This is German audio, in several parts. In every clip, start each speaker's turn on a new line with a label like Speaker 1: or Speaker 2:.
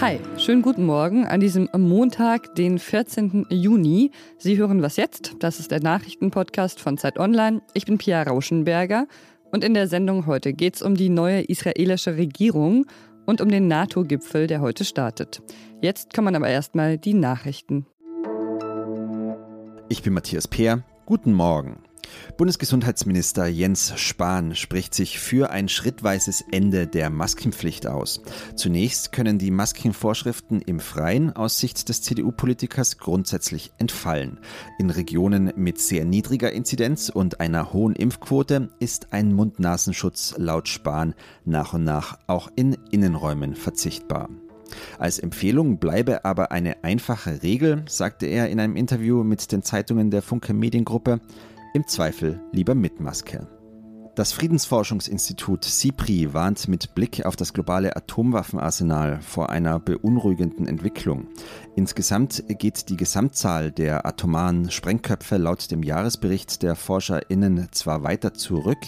Speaker 1: Hi, schönen guten Morgen an diesem Montag, den 14. Juni. Sie hören was jetzt? Das ist der Nachrichtenpodcast von Zeit Online. Ich bin Pia Rauschenberger und in der Sendung heute geht es um die neue israelische Regierung und um den NATO-Gipfel, der heute startet. Jetzt kommen aber erstmal die Nachrichten.
Speaker 2: Ich bin Matthias Peer. Guten Morgen. Bundesgesundheitsminister Jens Spahn spricht sich für ein schrittweises Ende der Maskenpflicht aus. Zunächst können die Maskenvorschriften im Freien aus Sicht des CDU-Politikers grundsätzlich entfallen. In Regionen mit sehr niedriger Inzidenz und einer hohen Impfquote ist ein Mund-Nasenschutz laut Spahn nach und nach auch in Innenräumen verzichtbar. Als Empfehlung bleibe aber eine einfache Regel, sagte er in einem Interview mit den Zeitungen der Funke Mediengruppe. Im Zweifel lieber mit Maske. Das Friedensforschungsinstitut CIPRI warnt mit Blick auf das globale Atomwaffenarsenal vor einer beunruhigenden Entwicklung. Insgesamt geht die Gesamtzahl der atomaren Sprengköpfe laut dem Jahresbericht der ForscherInnen zwar weiter zurück,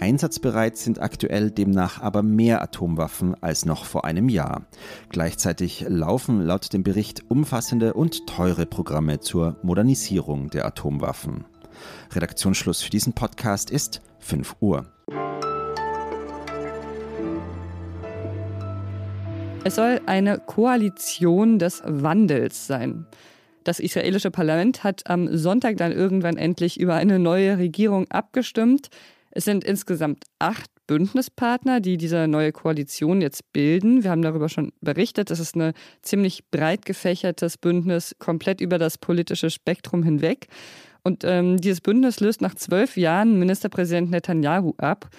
Speaker 2: einsatzbereit sind aktuell demnach aber mehr Atomwaffen als noch vor einem Jahr. Gleichzeitig laufen laut dem Bericht umfassende und teure Programme zur Modernisierung der Atomwaffen. Redaktionsschluss für diesen Podcast ist 5 Uhr.
Speaker 1: Es soll eine Koalition des Wandels sein. Das israelische Parlament hat am Sonntag dann irgendwann endlich über eine neue Regierung abgestimmt. Es sind insgesamt acht Bündnispartner, die diese neue Koalition jetzt bilden. Wir haben darüber schon berichtet. Es ist ein ziemlich breit gefächertes Bündnis, komplett über das politische Spektrum hinweg. Und ähm, dieses Bündnis löst nach zwölf Jahren Ministerpräsident Netanyahu ab.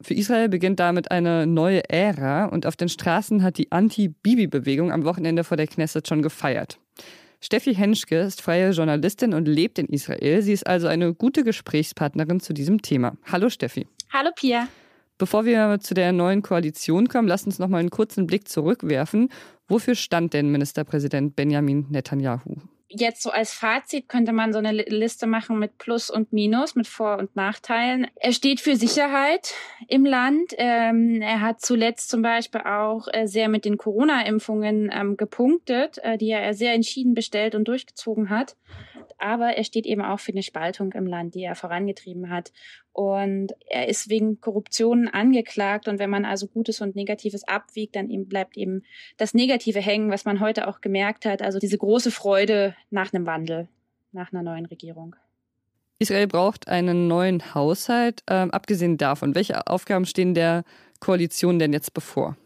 Speaker 1: Für Israel beginnt damit eine neue Ära und auf den Straßen hat die Anti-Bibi-Bewegung am Wochenende vor der Knesset schon gefeiert. Steffi Henschke ist freie Journalistin und lebt in Israel. Sie ist also eine gute Gesprächspartnerin zu diesem Thema. Hallo Steffi.
Speaker 3: Hallo Pia.
Speaker 1: Bevor wir zu der neuen Koalition kommen, lasst uns noch mal einen kurzen Blick zurückwerfen. Wofür stand denn Ministerpräsident Benjamin Netanyahu?
Speaker 3: Jetzt so als Fazit könnte man so eine Liste machen mit Plus und Minus, mit Vor- und Nachteilen. Er steht für Sicherheit im Land. Ähm, er hat zuletzt zum Beispiel auch äh, sehr mit den Corona-Impfungen ähm, gepunktet, äh, die er sehr entschieden bestellt und durchgezogen hat aber er steht eben auch für eine Spaltung im Land, die er vorangetrieben hat. Und er ist wegen Korruption angeklagt. Und wenn man also Gutes und Negatives abwiegt, dann eben bleibt eben das Negative hängen, was man heute auch gemerkt hat. Also diese große Freude nach einem Wandel, nach einer neuen Regierung.
Speaker 1: Israel braucht einen neuen Haushalt. Ähm, abgesehen davon, welche Aufgaben stehen der Koalition denn jetzt bevor?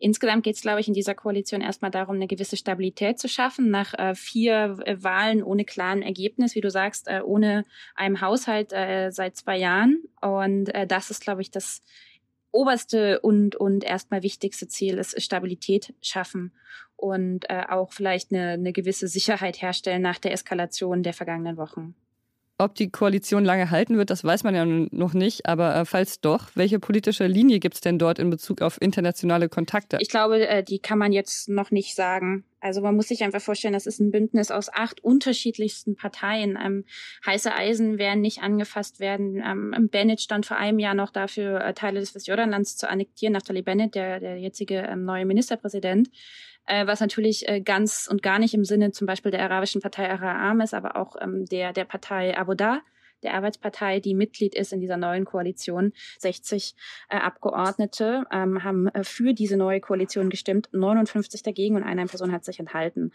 Speaker 3: Insgesamt geht es, glaube ich, in dieser Koalition erstmal darum, eine gewisse Stabilität zu schaffen. Nach äh, vier äh, Wahlen ohne klaren Ergebnis, wie du sagst, äh, ohne einem Haushalt äh, seit zwei Jahren. Und äh, das ist, glaube ich, das oberste und, und erstmal wichtigste Ziel ist Stabilität schaffen und auch vielleicht eine, eine gewisse Sicherheit herstellen nach der Eskalation der vergangenen Wochen.
Speaker 1: Ob die Koalition lange halten wird, das weiß man ja noch nicht. Aber äh, falls doch, welche politische Linie gibt es denn dort in Bezug auf internationale Kontakte?
Speaker 3: Ich glaube, äh, die kann man jetzt noch nicht sagen. Also man muss sich einfach vorstellen, das ist ein Bündnis aus acht unterschiedlichsten Parteien. Ähm, heiße Eisen werden nicht angefasst werden. Ähm, Bennett stand vor einem Jahr noch dafür, äh, Teile des Westjordanlands zu annektieren. Naftali Bennett, der, der jetzige ähm, neue Ministerpräsident äh, was natürlich äh, ganz und gar nicht im Sinne zum Beispiel der arabischen Partei Ara'am ist, aber auch ähm, der, der Partei Aboda, der Arbeitspartei, die Mitglied ist in dieser neuen Koalition. 60 äh, Abgeordnete ähm, haben äh, für diese neue Koalition gestimmt, 59 dagegen und eine Person hat sich enthalten.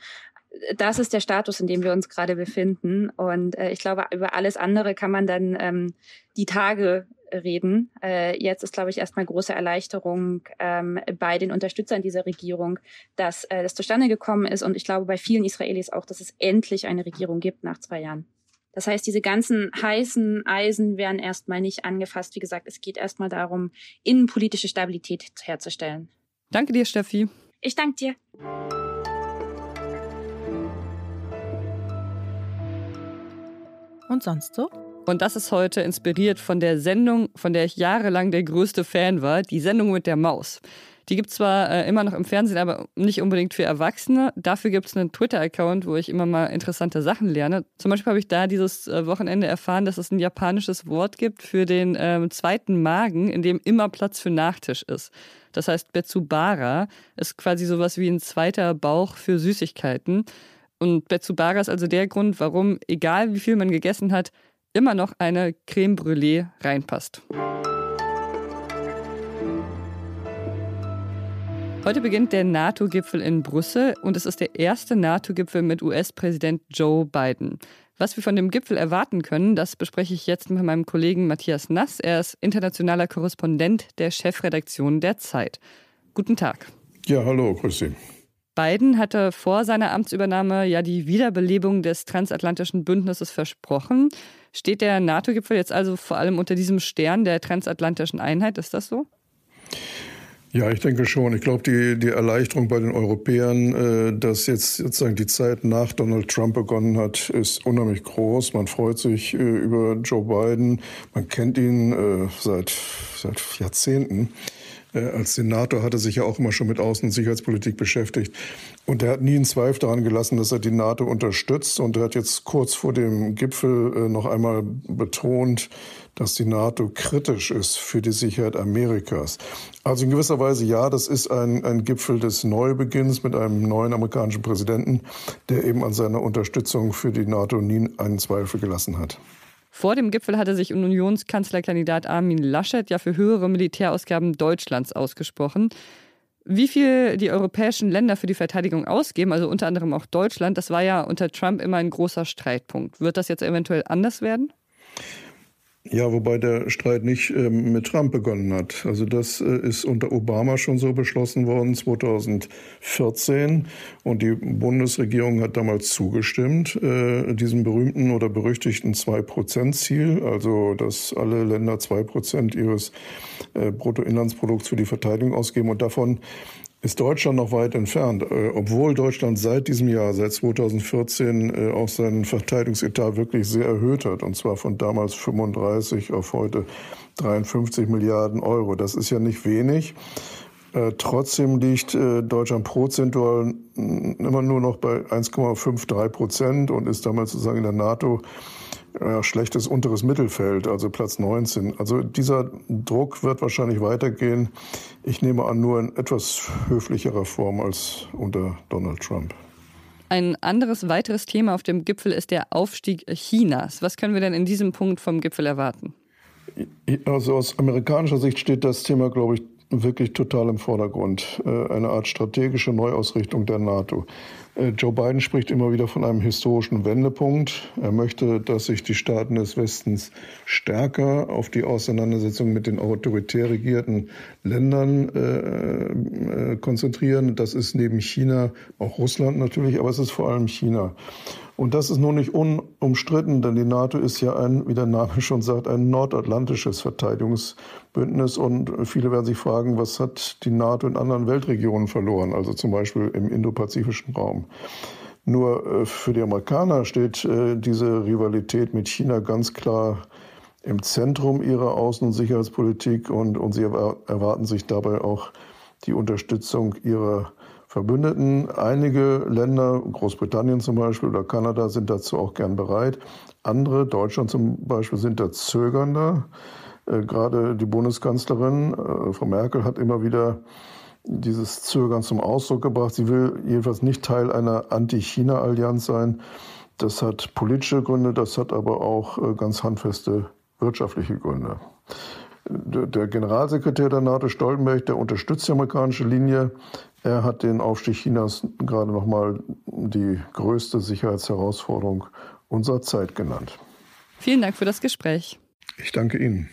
Speaker 3: Das ist der Status, in dem wir uns gerade befinden. Und äh, ich glaube, über alles andere kann man dann ähm, die Tage reden. Äh, jetzt ist, glaube ich, erstmal große Erleichterung ähm, bei den Unterstützern dieser Regierung, dass äh, das zustande gekommen ist. Und ich glaube bei vielen Israelis auch, dass es endlich eine Regierung gibt nach zwei Jahren. Das heißt, diese ganzen heißen Eisen werden erstmal nicht angefasst. Wie gesagt, es geht erstmal darum, innenpolitische Stabilität herzustellen.
Speaker 1: Danke dir, Steffi.
Speaker 3: Ich danke dir.
Speaker 1: Und sonst so? Und das ist heute inspiriert von der Sendung, von der ich jahrelang der größte Fan war, die Sendung mit der Maus. Die gibt es zwar äh, immer noch im Fernsehen, aber nicht unbedingt für Erwachsene. Dafür gibt es einen Twitter-Account, wo ich immer mal interessante Sachen lerne. Zum Beispiel habe ich da dieses äh, Wochenende erfahren, dass es ein japanisches Wort gibt für den ähm, zweiten Magen, in dem immer Platz für Nachtisch ist. Das heißt, Betsubara ist quasi sowas wie ein zweiter Bauch für Süßigkeiten. Und Betsubara ist also der Grund, warum, egal wie viel man gegessen hat, immer noch eine Creme Brûlée reinpasst. Heute beginnt der NATO-Gipfel in Brüssel und es ist der erste NATO-Gipfel mit US-Präsident Joe Biden. Was wir von dem Gipfel erwarten können, das bespreche ich jetzt mit meinem Kollegen Matthias Nass. Er ist internationaler Korrespondent der Chefredaktion der Zeit. Guten Tag.
Speaker 4: Ja, hallo, grüß Sie.
Speaker 1: Biden hatte vor seiner Amtsübernahme ja die Wiederbelebung des transatlantischen Bündnisses versprochen. Steht der NATO-Gipfel jetzt also vor allem unter diesem Stern der transatlantischen Einheit? Ist das so?
Speaker 4: Ja, ich denke schon. Ich glaube, die, die Erleichterung bei den Europäern, äh, dass jetzt sozusagen die Zeit nach Donald Trump begonnen hat, ist unheimlich groß. Man freut sich äh, über Joe Biden. Man kennt ihn äh, seit, seit Jahrzehnten. Äh, als Senator hat er sich ja auch immer schon mit Außen- und Sicherheitspolitik beschäftigt. Und er hat nie einen Zweifel daran gelassen, dass er die NATO unterstützt. Und er hat jetzt kurz vor dem Gipfel äh, noch einmal betont, dass die NATO kritisch ist für die Sicherheit Amerikas. Also in gewisser Weise ja, das ist ein, ein Gipfel des Neubeginns mit einem neuen amerikanischen Präsidenten, der eben an seiner Unterstützung für die NATO nie einen Zweifel gelassen hat.
Speaker 1: Vor dem Gipfel hatte sich Unionskanzlerkandidat Armin Laschet ja für höhere Militärausgaben Deutschlands ausgesprochen. Wie viel die europäischen Länder für die Verteidigung ausgeben, also unter anderem auch Deutschland, das war ja unter Trump immer ein großer Streitpunkt. Wird das jetzt eventuell anders werden?
Speaker 4: Ja, wobei der Streit nicht ähm, mit Trump begonnen hat. Also das äh, ist unter Obama schon so beschlossen worden, 2014. Und die Bundesregierung hat damals zugestimmt, äh, diesem berühmten oder berüchtigten Zwei-Prozent-Ziel, also dass alle Länder zwei Prozent ihres äh, Bruttoinlandsprodukts für die Verteidigung ausgeben. Und davon ist Deutschland noch weit entfernt, äh, obwohl Deutschland seit diesem Jahr, seit 2014, äh, auch seinen Verteidigungsetat wirklich sehr erhöht hat, und zwar von damals 35 auf heute 53 Milliarden Euro. Das ist ja nicht wenig. Äh, trotzdem liegt Deutschland prozentual immer nur noch bei 1,53 Prozent und ist damals sozusagen in der NATO ja, schlechtes unteres Mittelfeld, also Platz 19. Also dieser Druck wird wahrscheinlich weitergehen. Ich nehme an, nur in etwas höflicherer Form als unter Donald Trump.
Speaker 1: Ein anderes weiteres Thema auf dem Gipfel ist der Aufstieg Chinas. Was können wir denn in diesem Punkt vom Gipfel erwarten?
Speaker 4: Also aus amerikanischer Sicht steht das Thema, glaube ich, wirklich total im Vordergrund. Äh, eine Art strategische Neuausrichtung der NATO. Äh, Joe Biden spricht immer wieder von einem historischen Wendepunkt. Er möchte, dass sich die Staaten des Westens stärker auf die Auseinandersetzung mit den autoritär regierten Ländern äh, äh, konzentrieren. Das ist neben China auch Russland natürlich, aber es ist vor allem China. Und das ist nun nicht unumstritten, denn die NATO ist ja ein, wie der Name schon sagt, ein nordatlantisches Verteidigungsbündnis. Und viele werden sich fragen, was hat die NATO in anderen Weltregionen verloren, also zum Beispiel im indopazifischen Raum. Nur äh, für die Amerikaner steht äh, diese Rivalität mit China ganz klar im Zentrum ihrer Außen- und Sicherheitspolitik und, und sie erwarten sich dabei auch die Unterstützung ihrer Verbündeten. Einige Länder, Großbritannien zum Beispiel oder Kanada, sind dazu auch gern bereit. Andere, Deutschland zum Beispiel, sind da zögernder. Äh, gerade die Bundeskanzlerin, Frau Merkel, hat immer wieder dieses Zögern zum Ausdruck gebracht. Sie will jedenfalls nicht Teil einer Anti-China-Allianz sein. Das hat politische Gründe, das hat aber auch äh, ganz handfeste wirtschaftliche Gründe. Der Generalsekretär der NATO, Stoltenberg, der unterstützt die amerikanische Linie. Er hat den Aufstieg Chinas gerade noch mal die größte Sicherheitsherausforderung unserer Zeit genannt.
Speaker 1: Vielen Dank für das Gespräch.
Speaker 4: Ich danke Ihnen.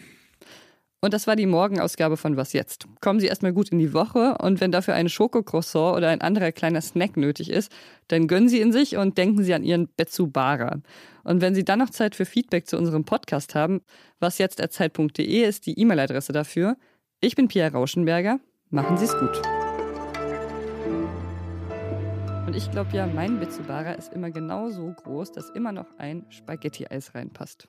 Speaker 1: Und das war die Morgenausgabe von Was jetzt? Kommen Sie erstmal gut in die Woche und wenn dafür ein Schokocroissant oder ein anderer kleiner Snack nötig ist, dann gönnen Sie ihn sich und denken Sie an Ihren Betsubara. Und wenn Sie dann noch Zeit für Feedback zu unserem Podcast haben, wasjetzt.zeit.de ist die E-Mail-Adresse dafür. Ich bin Pierre Rauschenberger. Machen Sie es gut. Und ich glaube ja, mein Bitsubara ist immer genau so groß, dass immer noch ein Spaghetti-Eis reinpasst.